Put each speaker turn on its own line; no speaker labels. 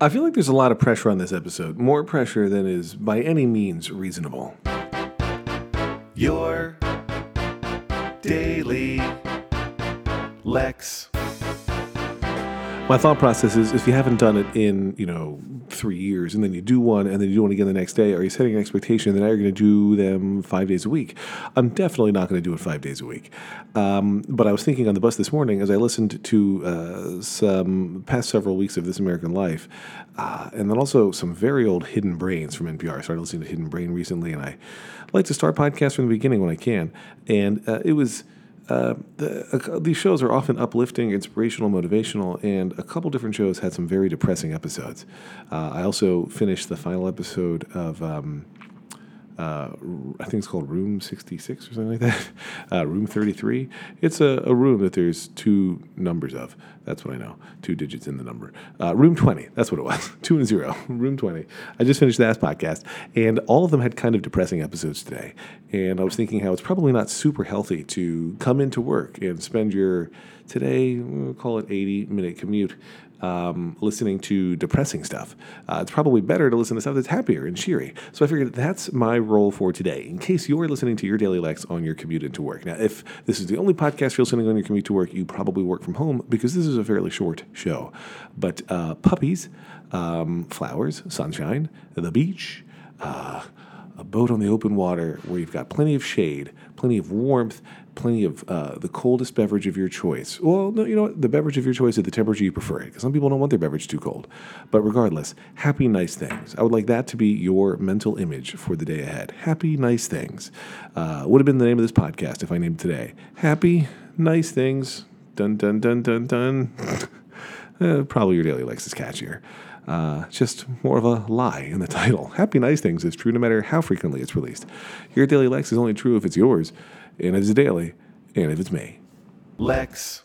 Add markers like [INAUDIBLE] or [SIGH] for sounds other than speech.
I feel like there's a lot of pressure on this episode, more pressure than is by any means reasonable.
Your daily Lex.
My thought process is if you haven't done it in, you know, three years and then you do one and then you do one again the next day, are you setting an expectation that now you're going to do them five days a week? I'm definitely not going to do it five days a week. Um, but I was thinking on the bus this morning as I listened to uh, some past several weeks of This American Life uh, and then also some very old Hidden Brains from NPR. I started listening to Hidden Brain recently and I like to start podcasts from the beginning when I can. And uh, it was uh, the, these shows are often uplifting, inspirational, motivational, and a couple different shows had some very depressing episodes. Uh, I also finished the final episode of. Um, uh, I think it's called Room 66 or something like that. [LAUGHS] Uh, room 33. It's a, a, room that there's two numbers of. That's what I know. Two digits in the number. Uh, room 20. That's what it was. [LAUGHS] two and zero. [LAUGHS] room 20. I just finished that podcast, and all of them had kind of depressing episodes today. And I was thinking how it's probably not super healthy to come into work and spend your today, we'll call it 80 minute commute um, listening to depressing stuff. Uh, it's probably better to listen to stuff that's happier and cheery. So I figured that's my role for today. In case you're listening to your daily Lex on your commute into work. Now, if this is the only podcast you're listening on your commute to work, you probably work from home because this is a fairly short show. But uh, puppies, um, flowers, sunshine, the beach. Uh, boat on the open water where you've got plenty of shade, plenty of warmth, plenty of uh, the coldest beverage of your choice. Well, no, you know what? The beverage of your choice at the temperature you prefer it, because some people don't want their beverage too cold. But regardless, happy, nice things. I would like that to be your mental image for the day ahead. Happy, nice things. Uh, would have been the name of this podcast if I named it today. Happy, nice things. Dun, dun, dun, dun, dun. [LAUGHS] uh, probably your daily Lex is catchier. Uh, just more of a lie in the [LAUGHS] title. Happy Nice Things is true no matter how frequently it's released. Your Daily Lex is only true if it's yours, and if it's daily, and if it's me.
Lex.